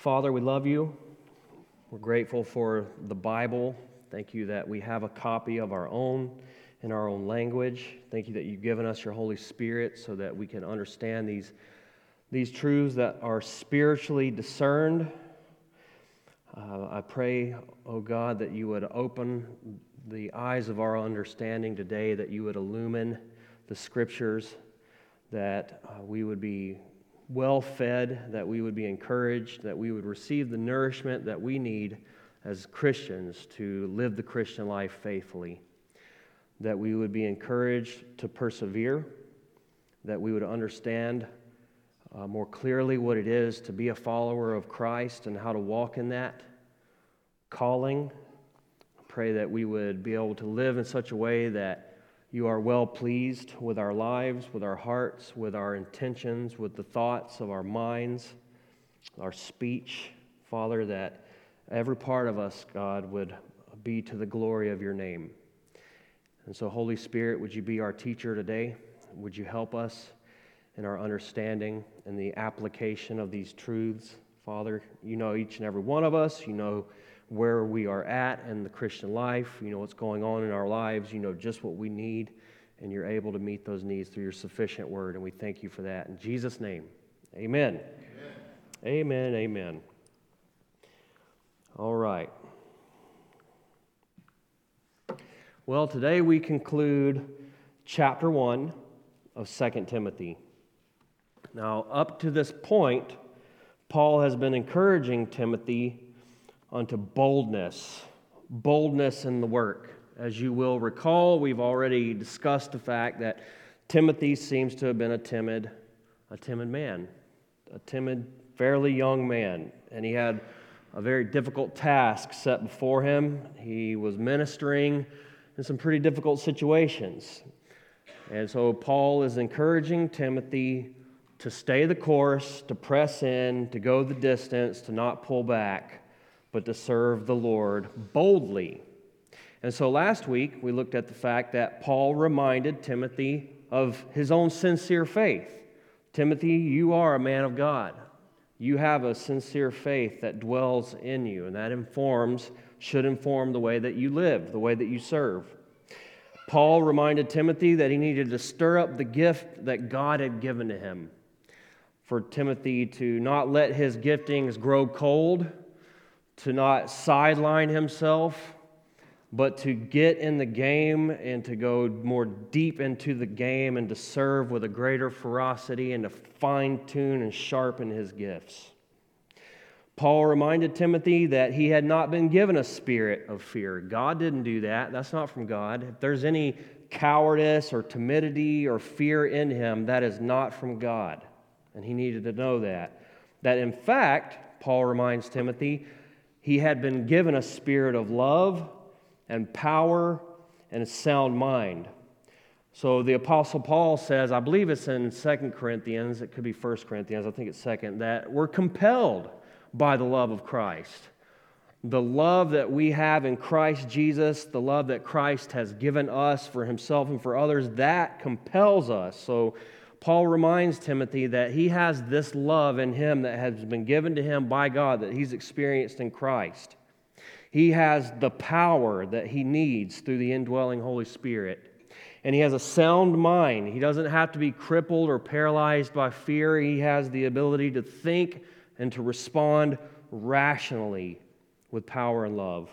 Father, we love you. We're grateful for the Bible. Thank you that we have a copy of our own in our own language. Thank you that you've given us your Holy Spirit so that we can understand these, these truths that are spiritually discerned. Uh, I pray, oh God, that you would open the eyes of our understanding today, that you would illumine the scriptures, that uh, we would be well fed, that we would be encouraged, that we would receive the nourishment that we need as Christians to live the Christian life faithfully, that we would be encouraged to persevere, that we would understand uh, more clearly what it is to be a follower of Christ and how to walk in that calling. Pray that we would be able to live in such a way that you are well pleased with our lives, with our hearts, with our intentions, with the thoughts of our minds, our speech. Father, that every part of us, God, would be to the glory of your name. And so, Holy Spirit, would you be our teacher today? Would you help us in our understanding and the application of these truths? Father, you know each and every one of us. You know where we are at in the Christian life. You know what's going on in our lives. You know just what we need, and you're able to meet those needs through your sufficient word. And we thank you for that. In Jesus' name, amen. Amen, amen. amen. All right. Well, today we conclude chapter 1 of 2 Timothy. Now, up to this point, Paul has been encouraging Timothy unto boldness, boldness in the work. As you will recall, we've already discussed the fact that Timothy seems to have been a timid, a timid man, a timid, fairly young man, and he had a very difficult task set before him. He was ministering in some pretty difficult situations. And so Paul is encouraging Timothy to stay the course, to press in, to go the distance, to not pull back but to serve the Lord boldly. And so last week we looked at the fact that Paul reminded Timothy of his own sincere faith. Timothy, you are a man of God. You have a sincere faith that dwells in you, and that informs, should inform the way that you live, the way that you serve. Paul reminded Timothy that he needed to stir up the gift that God had given to him. For Timothy to not let his giftings grow cold, to not sideline himself, but to get in the game and to go more deep into the game and to serve with a greater ferocity and to fine tune and sharpen his gifts. Paul reminded Timothy that he had not been given a spirit of fear. God didn't do that. That's not from God. If there's any cowardice or timidity or fear in him, that is not from God. And he needed to know that. That in fact, Paul reminds Timothy, he had been given a spirit of love and power and a sound mind. So the Apostle Paul says, I believe it's in 2 Corinthians, it could be 1 Corinthians, I think it's 2nd, that we're compelled by the love of Christ. The love that we have in Christ Jesus, the love that Christ has given us for himself and for others, that compels us. So Paul reminds Timothy that he has this love in him that has been given to him by God, that he's experienced in Christ. He has the power that he needs through the indwelling Holy Spirit. And he has a sound mind. He doesn't have to be crippled or paralyzed by fear. He has the ability to think and to respond rationally with power and love.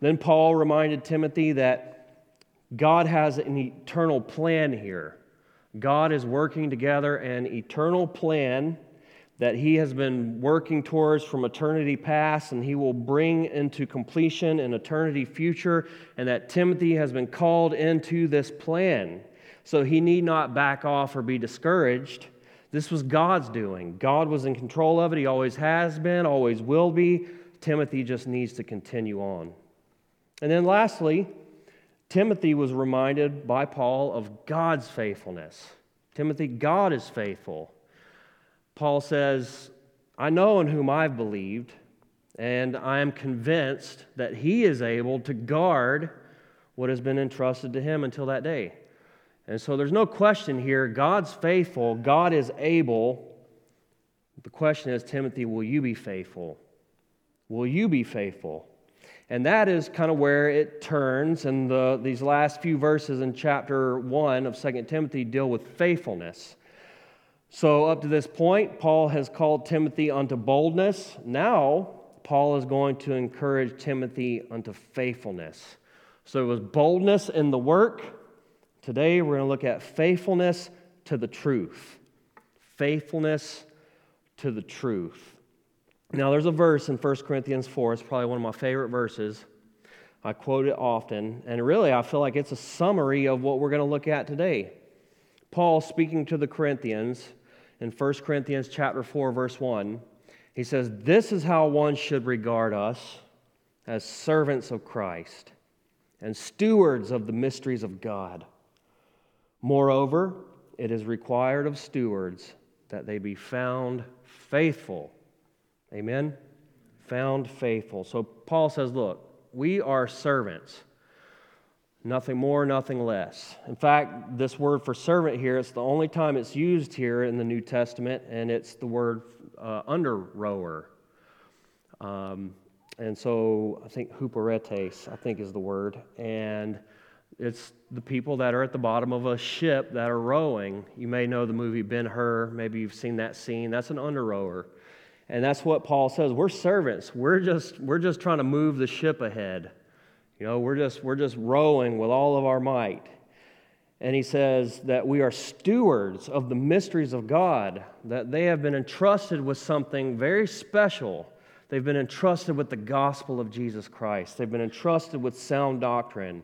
Then Paul reminded Timothy that God has an eternal plan here. God is working together an eternal plan that He has been working towards from eternity past, and He will bring into completion in eternity future, and that Timothy has been called into this plan. So he need not back off or be discouraged. This was God's doing. God was in control of it. He always has been, always will be. Timothy just needs to continue on. And then lastly, Timothy was reminded by Paul of God's faithfulness. Timothy, God is faithful. Paul says, I know in whom I've believed, and I am convinced that he is able to guard what has been entrusted to him until that day. And so there's no question here God's faithful, God is able, The question is, Timothy, will you be faithful? Will you be faithful? And that is kind of where it turns. And the, these last few verses in chapter 1 of 2 Timothy deal with faithfulness. So, up to this point, Paul has called Timothy unto boldness. Now, Paul is going to encourage Timothy unto faithfulness. So, it was boldness in the work. Today, we're going to look at faithfulness to the truth. Faithfulness to the truth. Now, there's a verse in 1 Corinthians 4, it's probably one of my favorite verses. I quote it often, and really, I feel like it's a summary of what we're going to look at today. Paul, speaking to the Corinthians in 1 Corinthians chapter 4, verse 1, he says, This is how one should regard us as servants of Christ and stewards of the mysteries of God. Moreover, it is required of stewards that they be found faithful Amen? Found faithful. So Paul says, look, we are servants. Nothing more, nothing less. In fact, this word for servant here, it's the only time it's used here in the New Testament, and it's the word uh, under rower. Um, and so I think huperetes, I think is the word. And it's the people that are at the bottom of a ship that are rowing. You may know the movie Ben Hur, maybe you've seen that scene. That's an under rower. And that's what Paul says. We're servants. We're just, we're just trying to move the ship ahead. You know, we're just, we're just rowing with all of our might. And he says that we are stewards of the mysteries of God, that they have been entrusted with something very special. They've been entrusted with the gospel of Jesus Christ, they've been entrusted with sound doctrine.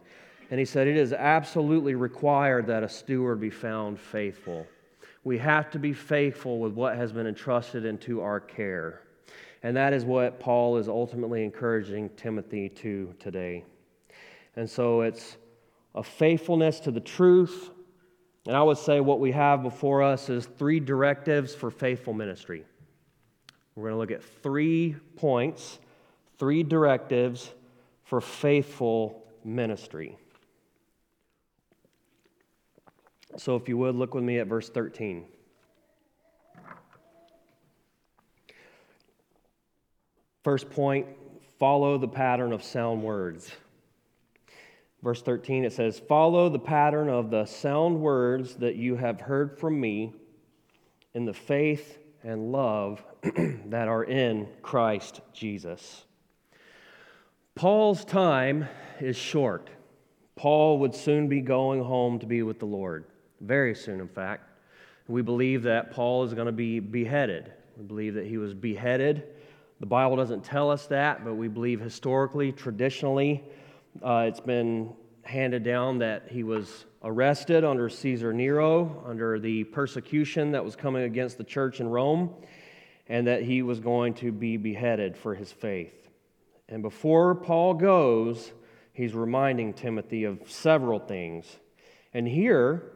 And he said it is absolutely required that a steward be found faithful. We have to be faithful with what has been entrusted into our care. And that is what Paul is ultimately encouraging Timothy to today. And so it's a faithfulness to the truth. And I would say what we have before us is three directives for faithful ministry. We're going to look at three points, three directives for faithful ministry. So, if you would, look with me at verse 13. First point follow the pattern of sound words. Verse 13, it says, Follow the pattern of the sound words that you have heard from me in the faith and love that are in Christ Jesus. Paul's time is short. Paul would soon be going home to be with the Lord very soon, in fact. We believe that Paul is going to be beheaded. We believe that he was beheaded. The Bible doesn't tell us that, but we believe historically, traditionally, uh, it's been handed down that he was arrested under Caesar Nero, under the persecution that was coming against the church in Rome, and that he was going to be beheaded for his faith. And before Paul goes, he's reminding Timothy of several things. And here,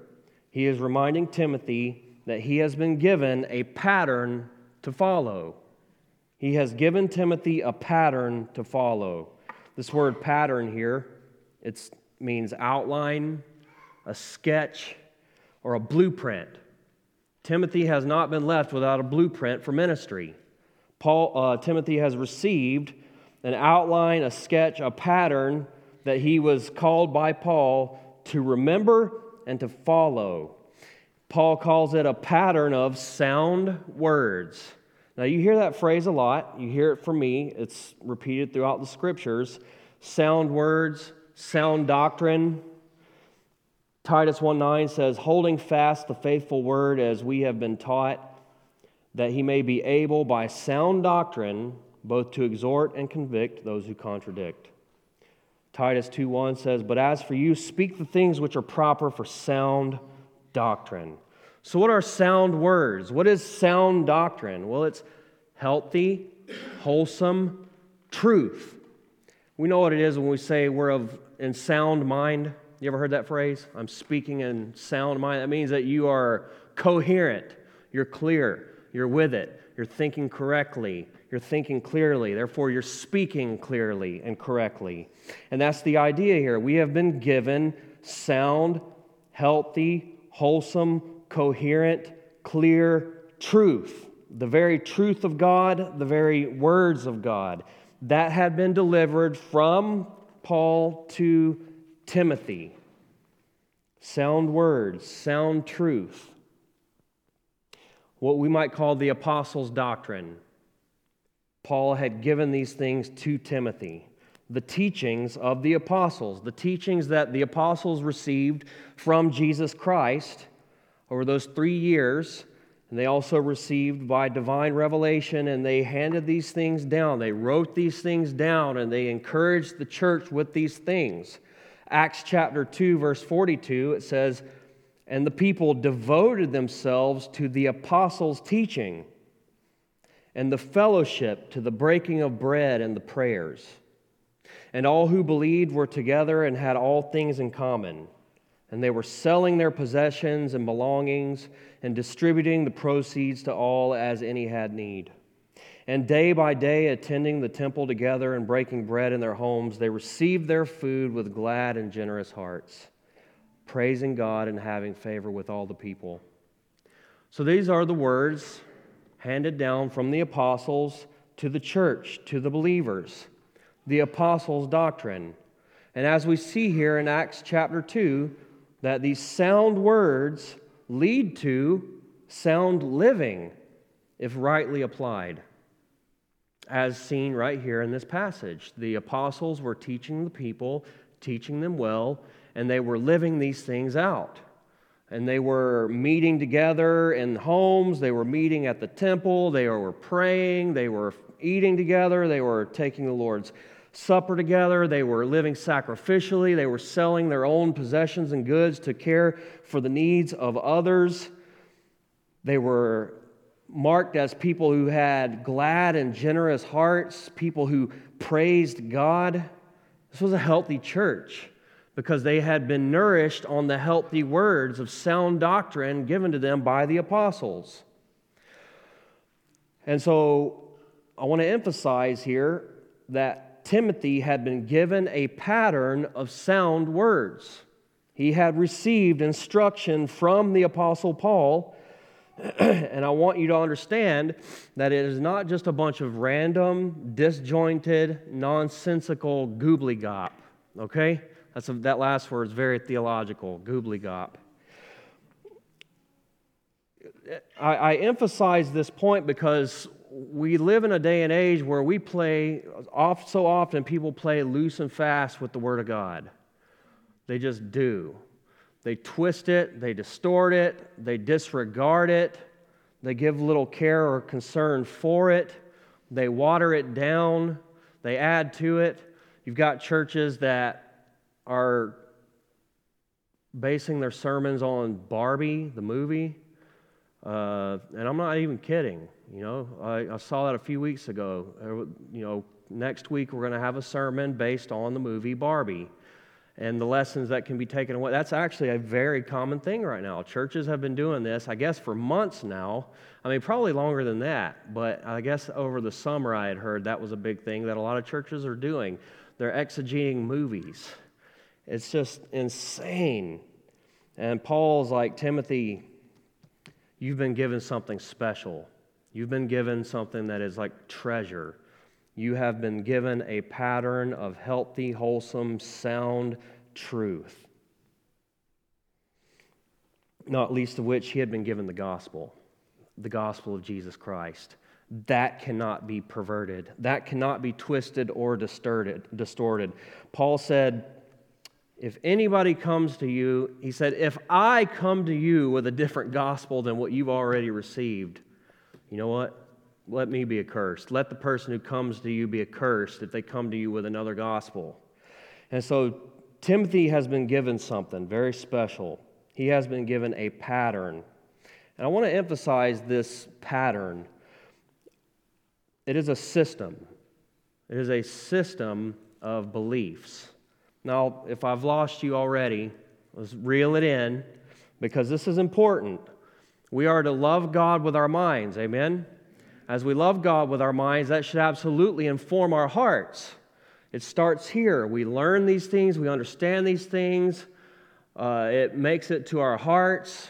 he is reminding Timothy that he has been given a pattern to follow. He has given Timothy a pattern to follow. This word pattern here, it means outline, a sketch, or a blueprint. Timothy has not been left without a blueprint for ministry. Paul, uh, Timothy has received an outline, a sketch, a pattern that he was called by Paul to remember and to follow. Paul calls it a pattern of sound words. Now, you hear that phrase a lot. You hear it from me, it's repeated throughout the scriptures. Sound words, sound doctrine. Titus 1 9 says, Holding fast the faithful word as we have been taught, that he may be able by sound doctrine both to exhort and convict those who contradict. Titus 2:1 says, "But as for you, speak the things which are proper for sound doctrine." So what are sound words? What is sound doctrine? Well, it's healthy, wholesome truth. We know what it is when we say we're of in sound mind. You ever heard that phrase? I'm speaking in sound mind. That means that you are coherent, you're clear, you're with it, you're thinking correctly, you're thinking clearly, therefore, you're speaking clearly and correctly. And that's the idea here. We have been given sound, healthy, wholesome, coherent, clear truth. the very truth of God, the very words of God. That had been delivered from Paul to Timothy. Sound words, sound truth. What we might call the apostles' doctrine. Paul had given these things to Timothy. The teachings of the apostles, the teachings that the apostles received from Jesus Christ over those three years and they also received by divine revelation, and they handed these things down. They wrote these things down, and they encouraged the church with these things. Acts chapter 2, verse 42, it says, And the people devoted themselves to the apostles' teaching, and the fellowship, to the breaking of bread and the prayers. And all who believed were together and had all things in common. And they were selling their possessions and belongings and distributing the proceeds to all as any had need. And day by day, attending the temple together and breaking bread in their homes, they received their food with glad and generous hearts, praising God and having favor with all the people. So these are the words handed down from the apostles to the church, to the believers, the apostles' doctrine. And as we see here in Acts chapter 2, that these sound words lead to sound living if rightly applied. As seen right here in this passage, the apostles were teaching the people, teaching them well, and they were living these things out. And they were meeting together in homes, they were meeting at the temple, they were praying, they were eating together, they were taking the Lord's supper together. They were living sacrificially. They were selling their own possessions and goods to care for the needs of others. They were marked as people who had glad and generous hearts, people who praised God. This was a healthy church because they had been nourished on the healthy words of sound doctrine given to them by the apostles. And so I want to emphasize here that Timothy had been given a pattern of sound words. He had received instruction from the Apostle Paul. and I want you to understand that it is not just a bunch of random, disjointed, nonsensical gobbledygook. Okay? That's a, that last word is very theological, gobbledygook. I, I emphasize this point because we live in a day and age where we play, off, so often people play loose and fast with the Word of God. They just do. They twist it, they distort it, they disregard it, they give little care or concern for it, they water it down, they add to it. You've got churches that are basing their sermons on Barbie, the movie. Uh, and I'm not even kidding. You know, I, I saw that a few weeks ago. You know, next week we're going to have a sermon based on the movie Barbie and the lessons that can be taken away. That's actually a very common thing right now. Churches have been doing this, I guess, for months now. I mean, probably longer than that, but I guess over the summer I had heard that was a big thing that a lot of churches are doing. They're exegeting movies. It's just insane. And Paul's like, Timothy, you've been given something special. You've been given something that is like treasure. You have been given a pattern of healthy, wholesome, sound truth. Not least of which he had been given the gospel, the gospel of Jesus Christ. That cannot be perverted. That cannot be twisted or distorted. Paul said, if anybody comes to you, he said, if I come to you with a different gospel than what you've already received, you know what? Let me be accursed. Let the person who comes to you be accursed if they come to you with another gospel. And so Timothy has been given something very special. He has been given a pattern. And I want to emphasize this pattern. It is a system, it is a system of beliefs. Now, if I've lost you already, let's reel it in because this is important. We are to love God with our minds, amen? As we love God with our minds, that should absolutely inform our hearts. It starts here. We learn these things, we understand these things, uh, it makes it to our hearts,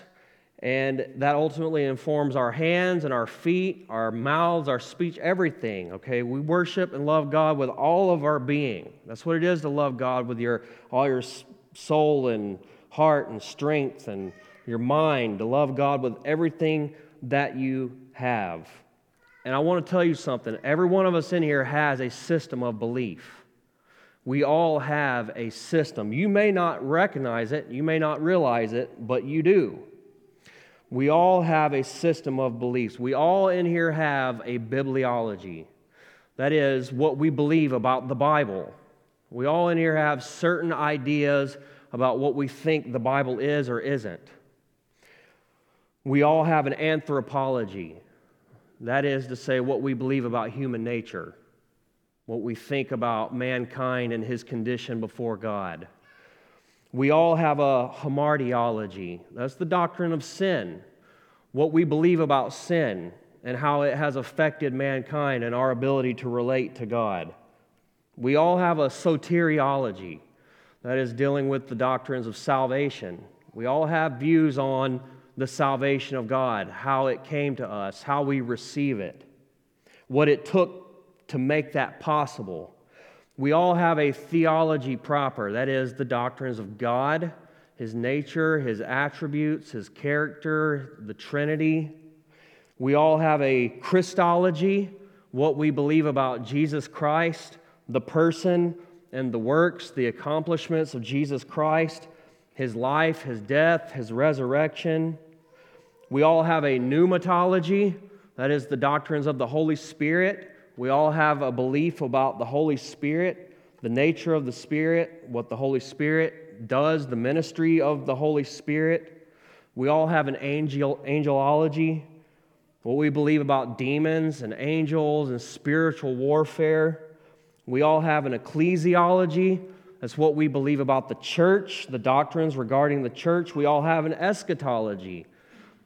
And that ultimately informs our hands and our feet, our mouths, our speech, everything. Okay, we worship and love God with all of our being. That's what it is to love God with your all your soul and heart and strength and your mind, to love God with everything that you have. And I want to tell you something. Every one of us in here has a system of belief. We all have a system. You may not recognize it, you may not realize it, but you do. We all have a system of beliefs. We all in here have a bibliology. That is, what we believe about the Bible. We all in here have certain ideas about what we think the Bible is or isn't. We all have an anthropology. That is to say, what we believe about human nature, what we think about mankind and his condition before God. We all have a hamartiology. That's the doctrine of sin, what we believe about sin and how it has affected mankind and our ability to relate to God. We all have a soteriology, that is dealing with the doctrines of salvation. We all have views on the salvation of God, how it came to us, how we receive it, what it took to make that possible. We all have a theology proper, that is, the doctrines of God, His nature, His attributes, His character, the Trinity. We all have a Christology, what we believe about Jesus Christ, the person and the works, the accomplishments of Jesus Christ, His life, His death, His resurrection. We all have a pneumatology, that is, the doctrines of the Holy Spirit we all have a belief about the Holy Spirit, the nature of the Spirit, what the Holy Spirit does, the ministry of the Holy Spirit. We all have an angel, angelology, what we believe about demons and angels and spiritual warfare. We all have an ecclesiology. That's what we believe about the church, the doctrines regarding the church. We all have an eschatology.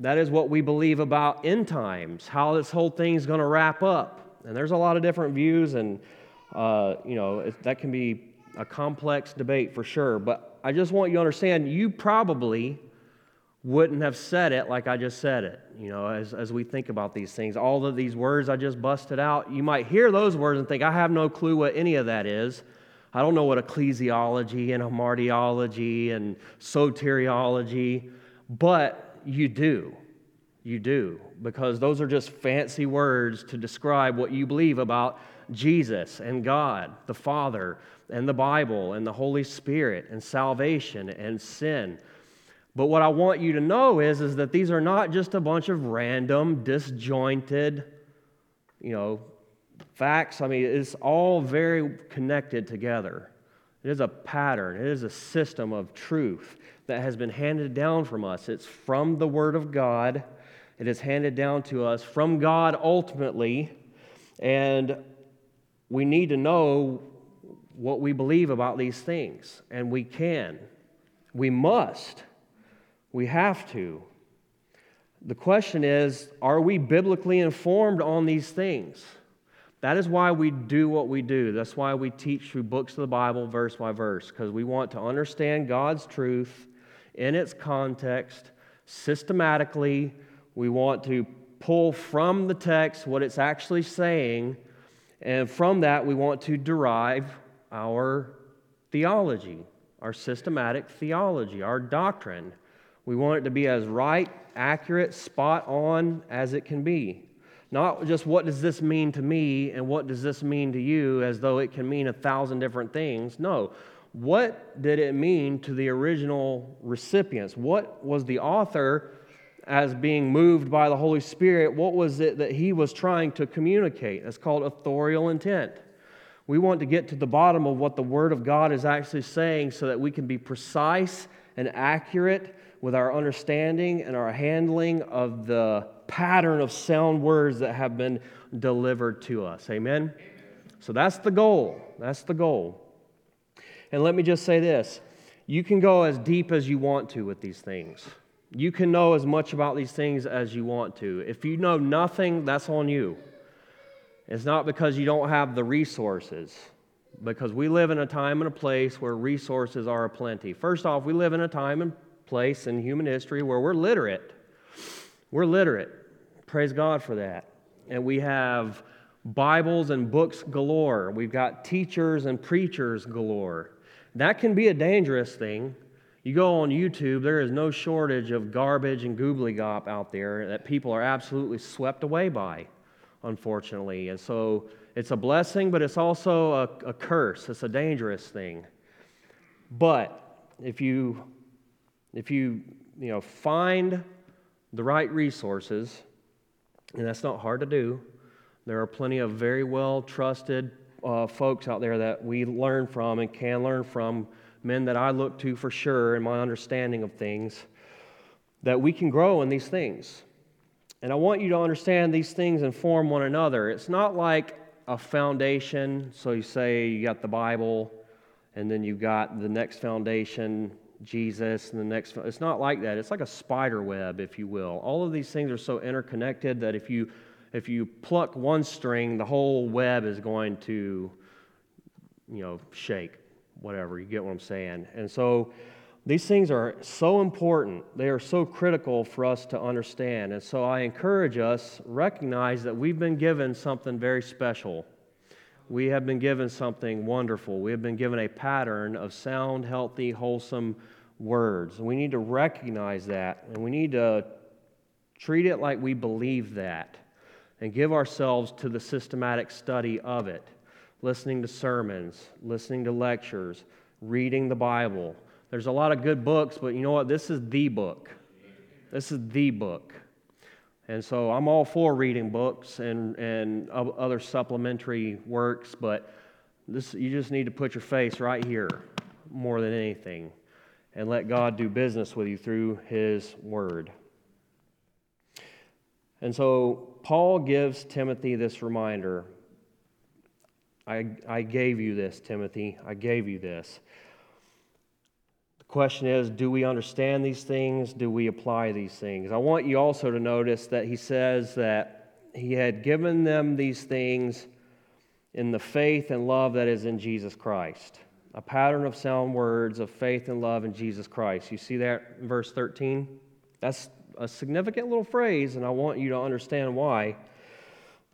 That is what we believe about end times, how this whole thing is going to wrap up. And there's a lot of different views, and uh, you know that can be a complex debate for sure. But I just want you to understand, you probably wouldn't have said it like I just said it. You know, as, as we think about these things, all of these words I just busted out, you might hear those words and think, I have no clue what any of that is. I don't know what ecclesiology and hamartiology and soteriology, but you do. You do, because those are just fancy words to describe what you believe about Jesus and God, the Father, and the Bible, and the Holy Spirit, and salvation and sin. But what I want you to know is, is that these are not just a bunch of random, disjointed, you know, facts. I mean, it's all very connected together. It is a pattern, it is a system of truth that has been handed down from us. It's from the Word of God it is handed down to us from God ultimately, and we need to know what we believe about these things, and we can. We must. We have to. The question is are we biblically informed on these things? That is why we do what we do. That's why we teach through books of the Bible, verse by verse, because we want to understand God's truth in its context systematically we want to pull from the text what it's actually saying, and from that, we want to derive our theology, our systematic theology, our doctrine. We want it to be as right, accurate, spot on as it can be. Not just what does this mean to me and what does this mean to you as though it can mean a thousand different things. No. What did it mean to the original recipients? What was the author as being moved by the Holy Spirit, what was it that he was trying to communicate? It's called authorial intent. We want to get to the bottom of what the Word of God is actually saying so that we can be precise and accurate with our understanding and our handling of the pattern of sound words that have been delivered to us. Amen? So that's the goal. That's the goal. And let me just say this you can go as deep as you want to with these things. You can know as much about these things as you want to. If you know nothing, that's on you. It's not because you don't have the resources, because we live in a time and a place where resources are aplenty. First off, we live in a time and place in human history where we're literate. We're literate. Praise God for that. And we have Bibles and books galore. We've got teachers and preachers galore. That can be a dangerous thing. You go on YouTube, there is no shortage of garbage and goobly gop out there that people are absolutely swept away by, unfortunately. And so it's a blessing, but it's also a, a curse. It's a dangerous thing. But if you if you you know find the right resources, and that's not hard to do, there are plenty of very well trusted uh, folks out there that we learn from and can learn from, men that I look to for sure in my understanding of things, that we can grow in these things. And I want you to understand these things inform one another. It's not like a foundation. So you say you got the Bible, and then you've got the next foundation, Jesus, and the next. It's not like that. It's like a spider web, if you will. All of these things are so interconnected that if you if you pluck one string, the whole web is going to, you know, shake. Whatever you get what I'm saying. And so these things are so important. They are so critical for us to understand. And so I encourage us recognize that we've been given something very special. We have been given something wonderful. We have been given a pattern of sound, healthy, wholesome words. We need to recognize that and we need to treat it like we believe that and give ourselves to the systematic study of it, listening to sermons, listening to lectures, reading the Bible there's a lot of good books, but you know what? This is the book. This is the book. And so I'm all for reading books and, and other supplementary works, but this, you just need to put your face right here more than anything and let God do business with you through His Word. And so Paul gives Timothy this reminder I, I gave you this, Timothy. I gave you this The question is do we understand these things? Do we apply these things? I want you also to notice that he says that he had given them these things in the faith and love that is in Jesus Christ. A pattern of sound words of faith and love in Jesus Christ. You see that in verse 13? That's a significant little phrase, and I want you to understand why.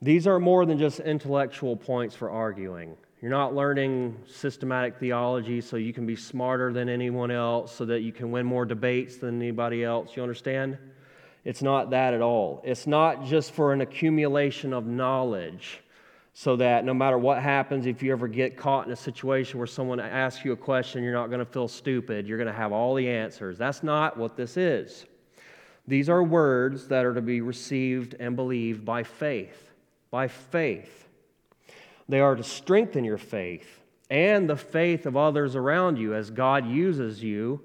These are more than just intellectual points for arguing. You're not learning systematic theology so you can be smarter than anyone else, so that you can win more debates than anybody else. You understand? It's not that at all. It's not just for an accumulation of knowledge, so that no matter what happens, if you ever get caught in a situation where someone asks you a question, you're not going to feel stupid. You're going to have all the answers. That's not what this is. These are words that are to be received and believed by faith. By faith. They are to strengthen your faith and the faith of others around you as God uses you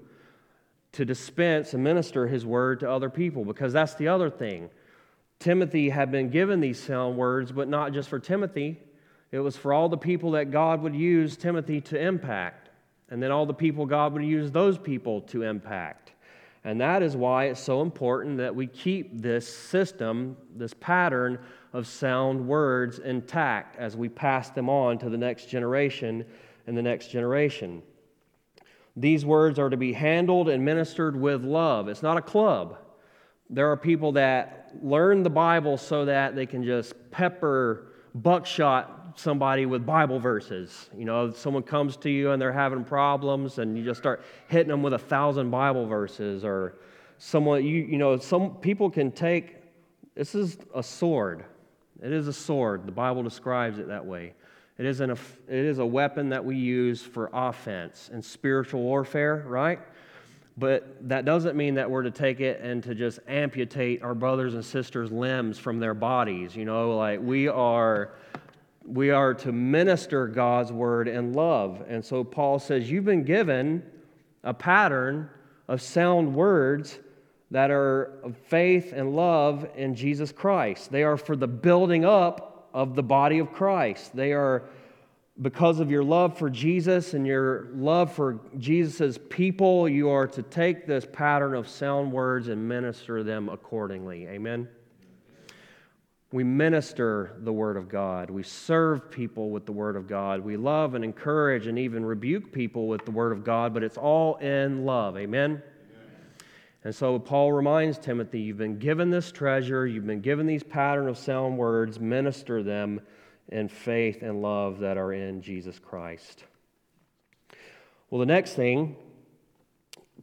to dispense and minister his word to other people, because that's the other thing. Timothy had been given these sound words, but not just for Timothy. It was for all the people that God would use Timothy to impact, and then all the people God would use those people to impact. And that is why it's so important that we keep this system, this pattern of sound words intact as we pass them on to the next generation and the next generation. These words are to be handled and ministered with love. It's not a club. There are people that learn the Bible so that they can just pepper buckshot somebody with Bible verses. You know, someone comes to you and they're having problems and you just start hitting them with a thousand Bible verses or someone you you know some people can take this is a sword it is a sword. The Bible describes it that way. It is, an, it is a weapon that we use for offense and spiritual warfare, right? But that doesn't mean that we're to take it and to just amputate our brothers and sisters' limbs from their bodies. You know, like we are we are to minister God's word in love. And so Paul says, You've been given a pattern of sound words that are of faith and love in Jesus Christ. They are for the building up of the body of Christ. They are because of your love for Jesus and your love for Jesus' people, you are to take this pattern of sound words and minister them accordingly. Amen. We minister the Word of God. We serve people with the Word of God. We love and encourage and even rebuke people with the Word of God, but it's all in love. Amen. And so Paul reminds Timothy, you've been given this treasure, you've been given these pattern of sound words, minister them in faith and love that are in Jesus Christ. Well, the next thing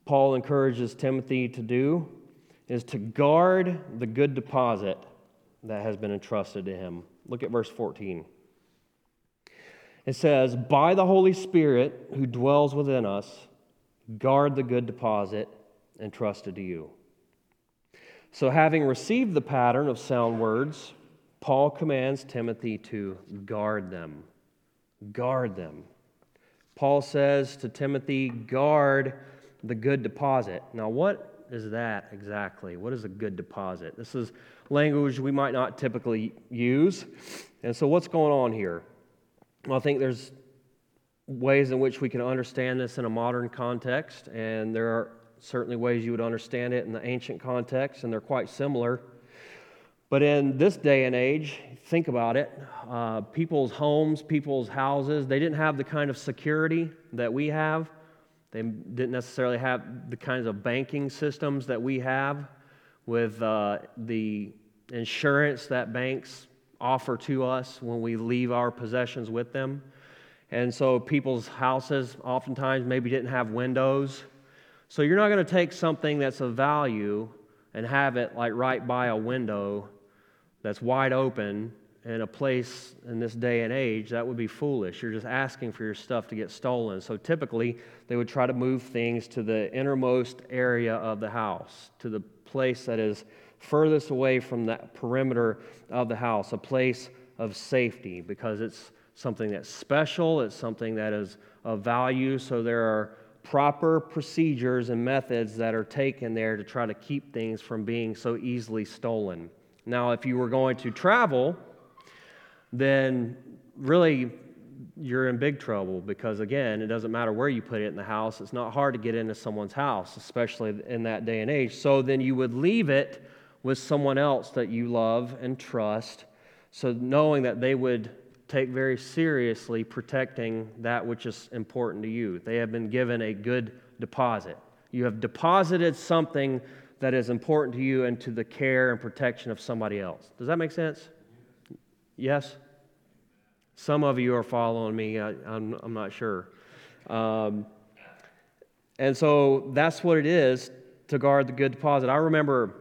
Paul encourages Timothy to do is to guard the good deposit that has been entrusted to him. Look at verse 14. It says, By the Holy Spirit who dwells within us, guard the good deposit entrusted to you. So, having received the pattern of sound words, Paul commands Timothy to guard them. Guard them. Paul says to Timothy, guard the good deposit. Now, what is that exactly? What is a good deposit? This is language we might not typically use. And so, what's going on here? Well, I think there's ways in which we can understand this in a modern context, and there are certainly ways you would understand it in the ancient context, and they're quite similar. But in this day and age, think about it uh, people's homes, people's houses, they didn't have the kind of security that we have. They didn't necessarily have the kinds of banking systems that we have with uh, the insurance that banks offer to us when we leave our possessions with them. And so people's houses oftentimes maybe didn't have windows. So you're not going to take something that's of value and have it like right by a window that's wide open in a place in this day and age, that would be foolish. You're just asking for your stuff to get stolen. So typically, they would try to move things to the innermost area of the house, to the place that is furthest away from that perimeter of the house, a place of safety, because it's something that's special, it's something that is of value. So there are proper procedures and methods that are taken there to try to keep things from being so easily stolen. Now, if you were going to travel, then really you're in big trouble because, again, it doesn't matter where you put it in the house. It's not hard to get into someone's house, especially in that day and age. So then you would leave it with someone else that you love and trust. So knowing that they would take very seriously protecting that which is important to you. They have been given a good deposit. You have deposited something that is important to you into the care and protection of somebody else. Does that make sense? Yes? Some of you are following me. I, am not sure. Um, and so that's what it is to guard the good deposit. I remember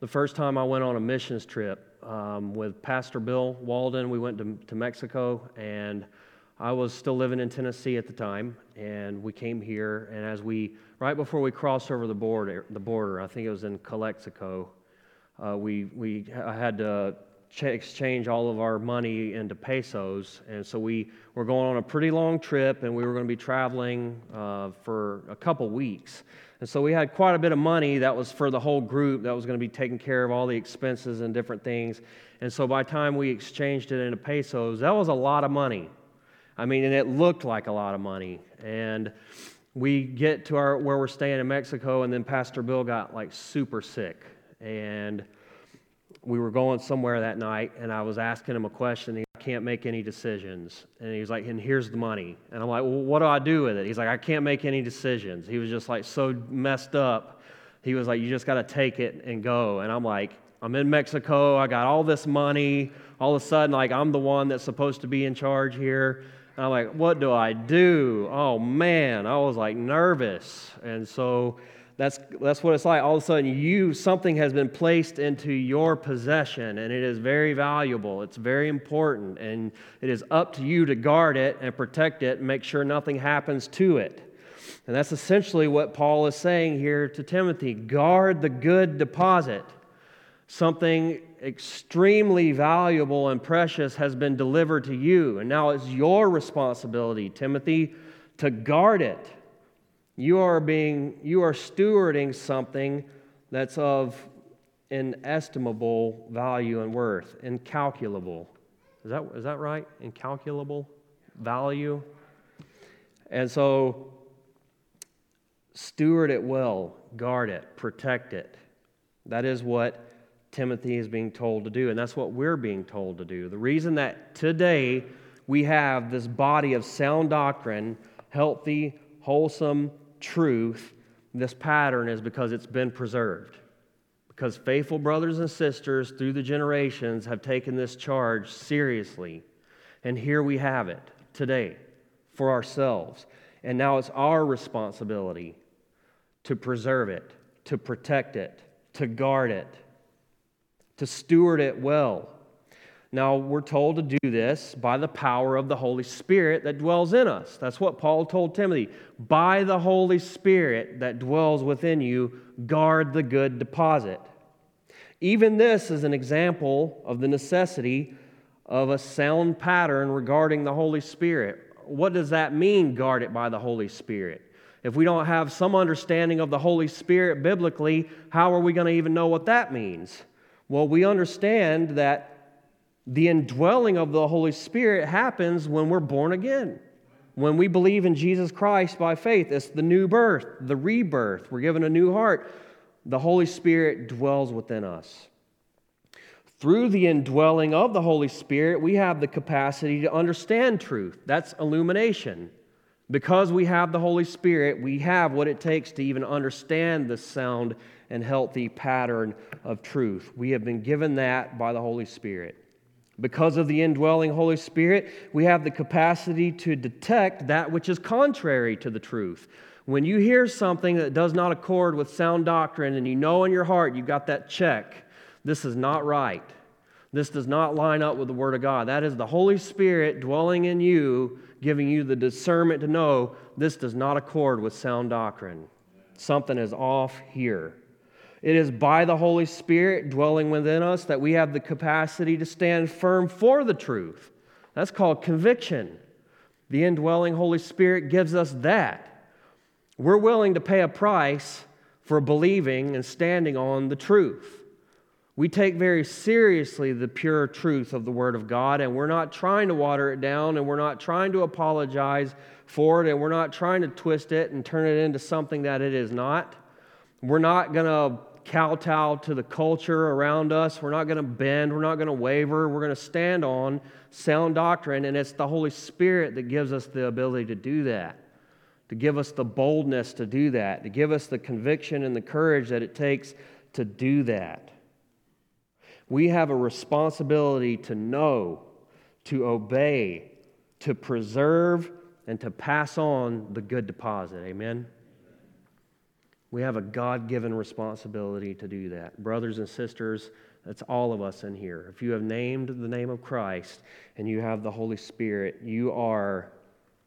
the first time I went on a missions trip um, with Pastor Bill Walden. We went to, to Mexico, and I was still living in Tennessee at the time, and we came here. And as we, right before we crossed over the border, the border, I think it was in Calexico, uh, we we had to exchange all of our money into pesos. And so we were going on a pretty long trip and we were going to be traveling uh, for a couple weeks. And so we had quite a bit of money that was for the whole group that was going to be taking care of all the expenses and different things. And so by the time we exchanged it into pesos, that was a lot of money. I mean, and it looked like a lot of money. And we get to our where we're staying in Mexico, and then Pastor Bill got like super sick. And we were going somewhere that night, and I was asking him a question. He can't make any decisions. And he was like, and here's the money. And I'm like, well, what do I do with it? He's like, I can't make any decisions. He was just like so messed up. He was like, you just got to take it and go. And I'm like, I'm in Mexico. I got all this money. All of a sudden, like, I'm the one that's supposed to be in charge here. And I'm like, what do I do? Oh, man. I was like nervous. And so, that's, that's what it's like. All of a sudden, you, something has been placed into your possession, and it is very valuable. It's very important, and it is up to you to guard it and protect it and make sure nothing happens to it. And that's essentially what Paul is saying here to Timothy guard the good deposit. Something extremely valuable and precious has been delivered to you, and now it's your responsibility, Timothy, to guard it you are being, you are stewarding something that's of inestimable value and worth, incalculable. Is that, is that right? Incalculable value? And so, steward it well, guard it, protect it. That is what Timothy is being told to do, and that's what we're being told to do. The reason that today we have this body of sound doctrine, healthy, wholesome, truth this pattern is because it's been preserved. Because faithful brothers and sisters through the generations have taken this charge seriously. And here we have it today for ourselves. And now it's our responsibility to preserve it, to protect it, to guard it, to steward it well. Now, we're told to do this by the power of the Holy Spirit that dwells in us. That's what Paul told Timothy. By the Holy Spirit that dwells within you, guard the good deposit. Even this is an example of the necessity of a sound pattern regarding the Holy Spirit. What does that mean, guard it by the Holy Spirit? If we don't have some understanding of the Holy Spirit biblically, how are we going to even know what that means? Well, we understand that the indwelling of the Holy Spirit happens when we're born again. When we believe in Jesus Christ by faith, it's the new birth, the rebirth. We're given a new heart. The Holy Spirit dwells within us. Through the indwelling of the Holy Spirit, we have the capacity to understand truth. That's illumination. Because we have the Holy Spirit, we have what it takes to even understand the sound and healthy pattern of truth. We have been given that by the Holy Spirit. Because of the indwelling Holy Spirit, we have the capacity to detect that which is contrary to the truth. When you hear something that does not accord with sound doctrine and you know in your heart you got that check, this is not right. This does not line up with the Word of God. That is the Holy Spirit dwelling in you, giving you the discernment to know this does not accord with sound doctrine. Something is off here. It is by the Holy Spirit dwelling within us that we have the capacity to stand firm for the truth. That's called conviction. The indwelling Holy Spirit gives us that. We're willing to pay a price for believing and standing on the truth. We take very seriously the pure truth of the Word of God, and we're not trying to water it down, and we're not trying to apologize for it, and we're not trying to twist it and turn it into something that it is not. We're not going to kowtow to the culture around us. We're not going to bend. We're not going to waver. We're going to stand on sound doctrine. And it's the Holy Spirit that gives us the ability to do that, to give us the boldness to do that, to give us the conviction and the courage that it takes to do that. We have a responsibility to know, to obey, to preserve, and to pass on the good deposit. Amen. We have a God given responsibility to do that. Brothers and sisters, that's all of us in here. If you have named the name of Christ and you have the Holy Spirit, you are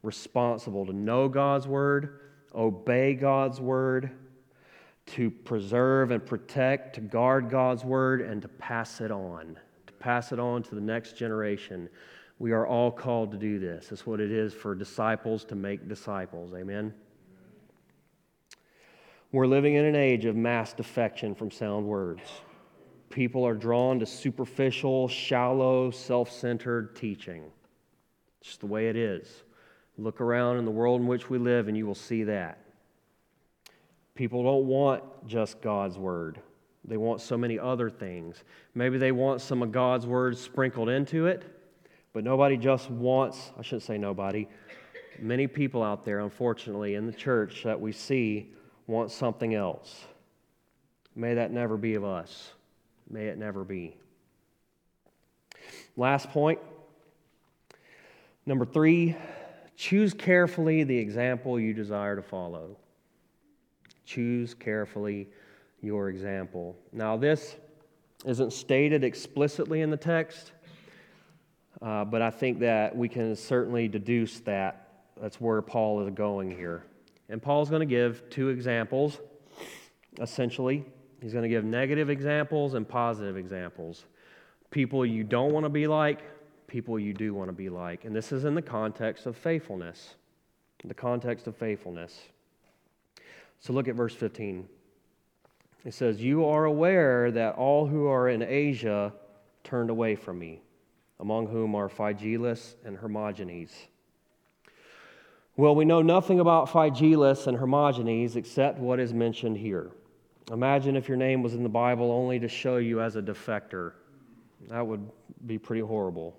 responsible to know God's word, obey God's word, to preserve and protect, to guard God's word, and to pass it on, to pass it on to the next generation. We are all called to do this. It's what it is for disciples to make disciples. Amen. We're living in an age of mass defection from sound words. People are drawn to superficial, shallow, self centered teaching. It's just the way it is. Look around in the world in which we live, and you will see that. People don't want just God's word, they want so many other things. Maybe they want some of God's word sprinkled into it, but nobody just wants, I shouldn't say nobody, many people out there, unfortunately, in the church that we see want something else. May that never be of us. May it never be. Last point. Number three, choose carefully the example you desire to follow. Choose carefully your example. Now, this isn't stated explicitly in the text, uh, but I think that we can certainly deduce that. That's where Paul is going here. And Paul's going to give two examples, essentially. He's going to give negative examples and positive examples. People you don't want to be like, people you do want to be like. And this is in the context of faithfulness. The context of faithfulness. So look at verse 15. It says, You are aware that all who are in Asia turned away from me, among whom are Phygelus and Hermogenes well, we know nothing about Phygelus and Hermogenes except what is mentioned here. Imagine if your name was in the Bible only to show you as a defector. That would be pretty horrible.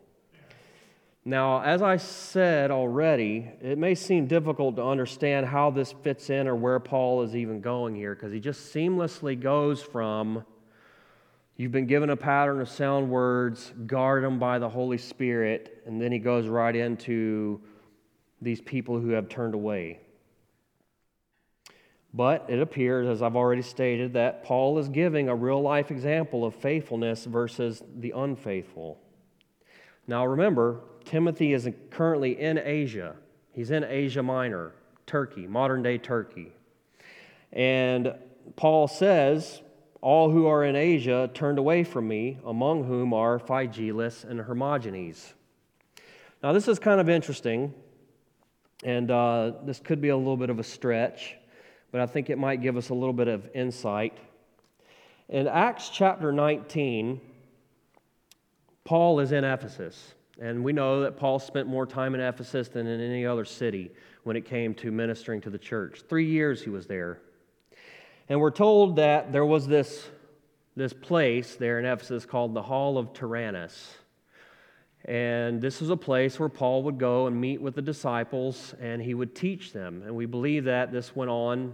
Now, as I said already, it may seem difficult to understand how this fits in or where Paul is even going here because he just seamlessly goes from you've been given a pattern of sound words, guard them by the Holy Spirit, and then he goes right into these people who have turned away. But it appears, as I've already stated, that Paul is giving a real life example of faithfulness versus the unfaithful. Now remember, Timothy is currently in Asia. He's in Asia Minor, Turkey, modern day Turkey. And Paul says, All who are in Asia turned away from me, among whom are Phygelus and Hermogenes. Now, this is kind of interesting, and uh, this could be a little bit of a stretch, but I think it might give us a little bit of insight. In Acts chapter 19, Paul is in Ephesus. And we know that Paul spent more time in Ephesus than in any other city when it came to ministering to the church. Three years he was there. And we're told that there was this, this place there in Ephesus called the Hall of Tyrannus. And this was a place where Paul would go and meet with the disciples and he would teach them. And we believe that this went on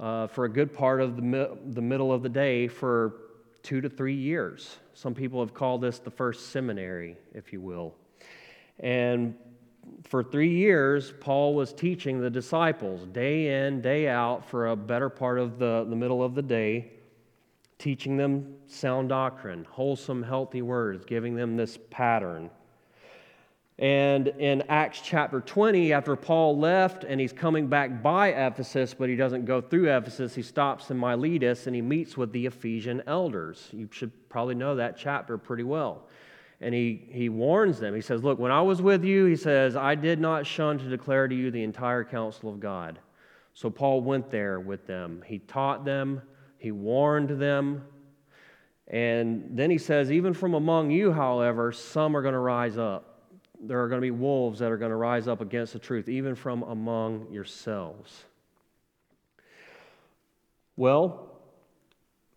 uh, for a good part of the, mi- the middle of the day for two to three years. Some people have called this the first seminary, if you will. And for three years, Paul was teaching the disciples day in, day out for a better part of the, the middle of the day, teaching them sound doctrine, wholesome, healthy words, giving them this pattern. And in Acts chapter 20, after Paul left and he's coming back by Ephesus, but he doesn't go through Ephesus, he stops in Miletus and he meets with the Ephesian elders. You should probably know that chapter pretty well. And he, he warns them. He says, Look, when I was with you, he says, I did not shun to declare to you the entire counsel of God. So Paul went there with them. He taught them, he warned them. And then he says, Even from among you, however, some are going to rise up there are going to be wolves that are going to rise up against the truth, even from among yourselves. Well,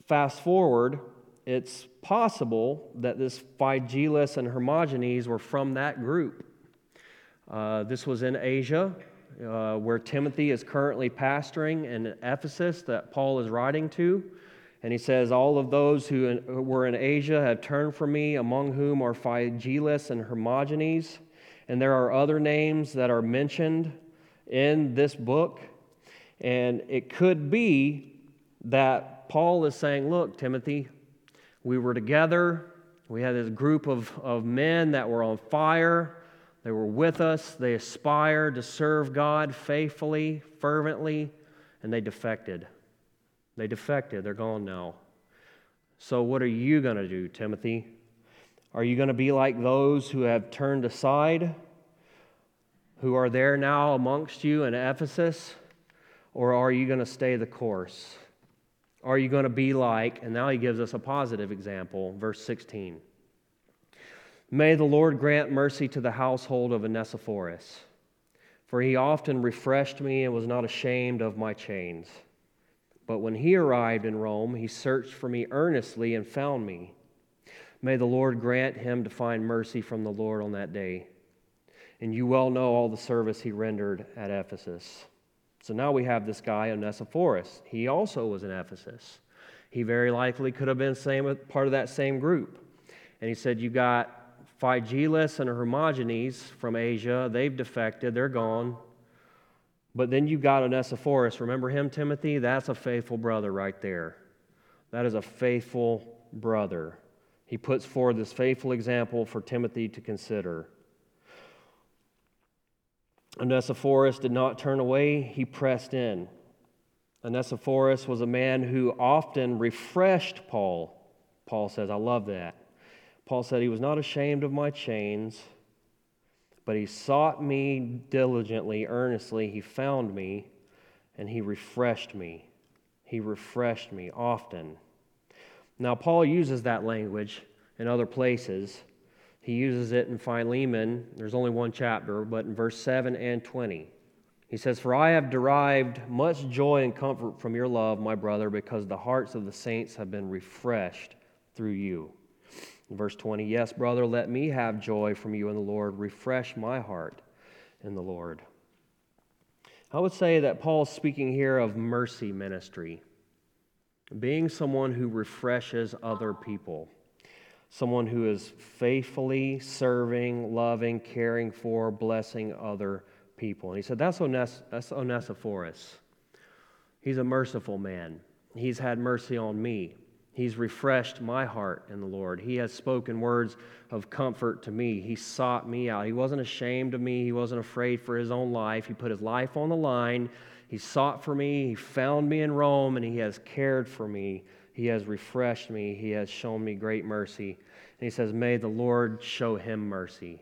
fast forward, it's possible that this Phygelus and Hermogenes were from that group. Uh, this was in Asia, uh, where Timothy is currently pastoring in Ephesus, that Paul is writing to. And he says, All of those who were in Asia have turned from me, among whom are Phygelus and Hermogenes. And there are other names that are mentioned in this book. And it could be that Paul is saying, Look, Timothy, we were together. We had this group of, of men that were on fire. They were with us. They aspired to serve God faithfully, fervently, and they defected. They defected, they're gone now. So, what are you going to do, Timothy? Are you going to be like those who have turned aside, who are there now amongst you in Ephesus? Or are you going to stay the course? Are you going to be like, and now he gives us a positive example, verse 16. May the Lord grant mercy to the household of Onesiphorus, for he often refreshed me and was not ashamed of my chains. But when he arrived in Rome, he searched for me earnestly and found me. May the Lord grant him to find mercy from the Lord on that day. And you well know all the service he rendered at Ephesus. So now we have this guy, Onesiphorus. He also was in Ephesus. He very likely could have been same, part of that same group. And he said, You got Phygelus and Hermogenes from Asia. They've defected, they're gone. But then you've got Onesiphorus. Remember him, Timothy? That's a faithful brother right there. That is a faithful brother. He puts forward this faithful example for Timothy to consider. Onesiphorus did not turn away, he pressed in. Onesiphorus was a man who often refreshed Paul. Paul says, I love that. Paul said, He was not ashamed of my chains but he sought me diligently, earnestly. He found me, and he refreshed me. He refreshed me often. Now, Paul uses that language in other places. He uses it in Philemon. There's only one chapter, but in verse 7 and 20. He says, For I have derived much joy and comfort from your love, my brother, because the hearts of the saints have been refreshed through you. Verse 20 Yes, brother, let me have joy from you in the Lord. Refresh my heart in the Lord. I would say that Paul's speaking here of mercy ministry, being someone who refreshes other people, someone who is faithfully serving, loving, caring for, blessing other people. And he said, That's, Ones- that's Onesiphorus. He's a merciful man. He's had mercy on me. He's refreshed my heart in the Lord. He has spoken words of comfort to me. He sought me out. He wasn't ashamed of me. He wasn't afraid for his own life. He put his life on the line. He sought for me. He found me in Rome, and he has cared for me. He has refreshed me. He has shown me great mercy. And he says, May the Lord show him mercy.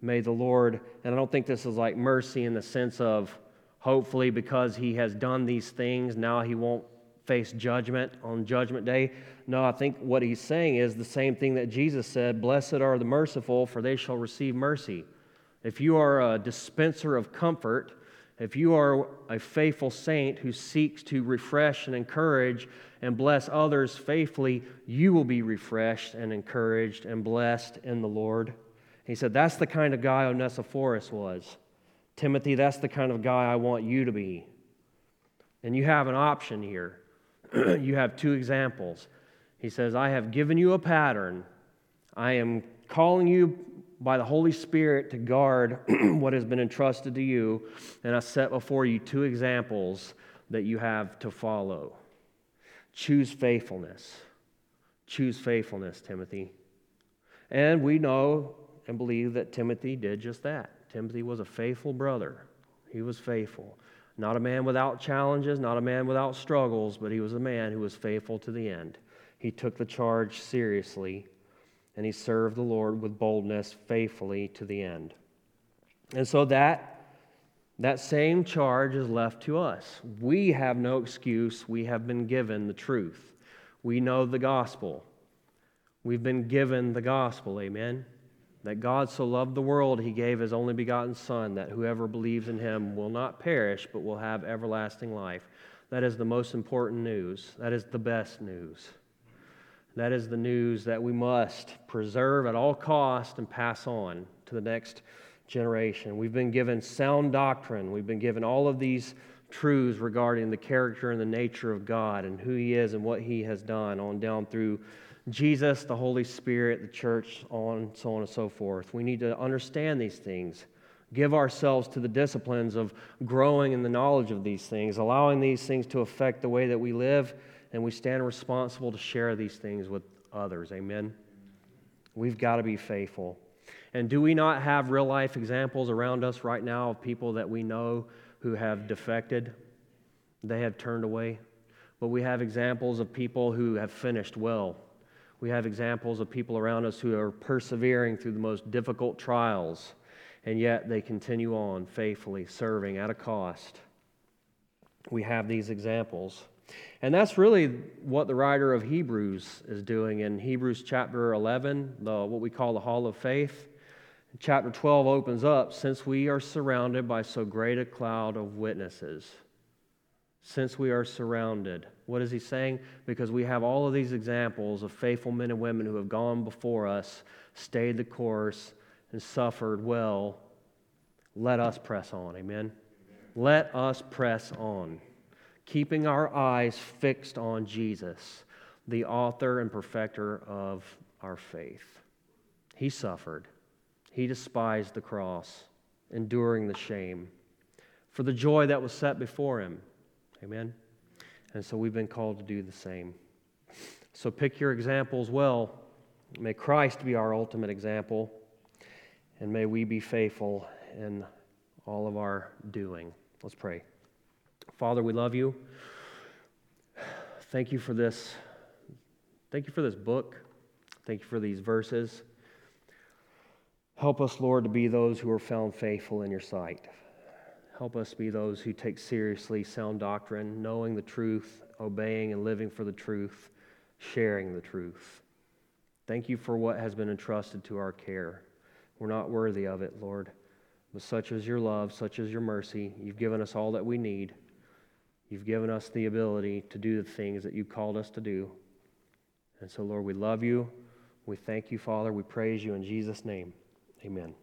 May the Lord, and I don't think this is like mercy in the sense of hopefully because he has done these things, now he won't face judgment on Judgment Day. No, I think what he's saying is the same thing that Jesus said Blessed are the merciful, for they shall receive mercy. If you are a dispenser of comfort, if you are a faithful saint who seeks to refresh and encourage and bless others faithfully, you will be refreshed and encouraged and blessed in the Lord. He said, That's the kind of guy Onesiphorus was. Timothy, that's the kind of guy I want you to be. And you have an option here. you have two examples. He says, I have given you a pattern. I am calling you by the Holy Spirit to guard what has been entrusted to you, and I set before you two examples that you have to follow. Choose faithfulness. Choose faithfulness, Timothy. And we know and believe that Timothy did just that. Timothy was a faithful brother, he was faithful. Not a man without challenges, not a man without struggles, but he was a man who was faithful to the end. He took the charge seriously, and he served the Lord with boldness, faithfully to the end. And so that, that same charge is left to us. We have no excuse. We have been given the truth. We know the gospel. We've been given the gospel, amen? That God so loved the world, he gave his only begotten Son, that whoever believes in him will not perish, but will have everlasting life. That is the most important news. That is the best news. That is the news that we must preserve at all cost and pass on to the next generation. We've been given sound doctrine. We've been given all of these truths regarding the character and the nature of God and who he is and what he has done on down through Jesus, the Holy Spirit, the church, on so on and so forth. We need to understand these things. Give ourselves to the disciplines of growing in the knowledge of these things, allowing these things to affect the way that we live, and we stand responsible to share these things with others. Amen. We've got to be faithful. And do we not have real life examples around us right now of people that we know who have defected? They have turned away. But we have examples of people who have finished well we have examples of people around us who are persevering through the most difficult trials, and yet they continue on faithfully serving at a cost. We have these examples. And that's really what the writer of Hebrews is doing in Hebrews chapter 11, the, what we call the Hall of Faith. Chapter 12 opens up since we are surrounded by so great a cloud of witnesses since we are surrounded. What is he saying? Because we have all of these examples of faithful men and women who have gone before us, stayed the course, and suffered well. Let us press on. Amen. Let us press on, keeping our eyes fixed on Jesus, the author and perfecter of our faith. He suffered, he despised the cross, enduring the shame, for the joy that was set before him. Amen? And so we've been called to do the same. So pick your examples well. May Christ be our ultimate example, and may we be faithful in all of our doing. Let's pray. Father, we love you. Thank you for this. Thank you for this book. Thank you for these verses. Help us, Lord, to be those who are found faithful in your sight. Help us be those who take seriously sound doctrine, knowing the truth, obeying and living for the truth, sharing the truth. Thank you for what has been entrusted to our care. We're not worthy of it, Lord. But such is your love, such is your mercy. You've given us all that we need. You've given us the ability to do the things that you called us to do. And so, Lord, we love you. We thank you, Father. We praise you in Jesus' name. Amen.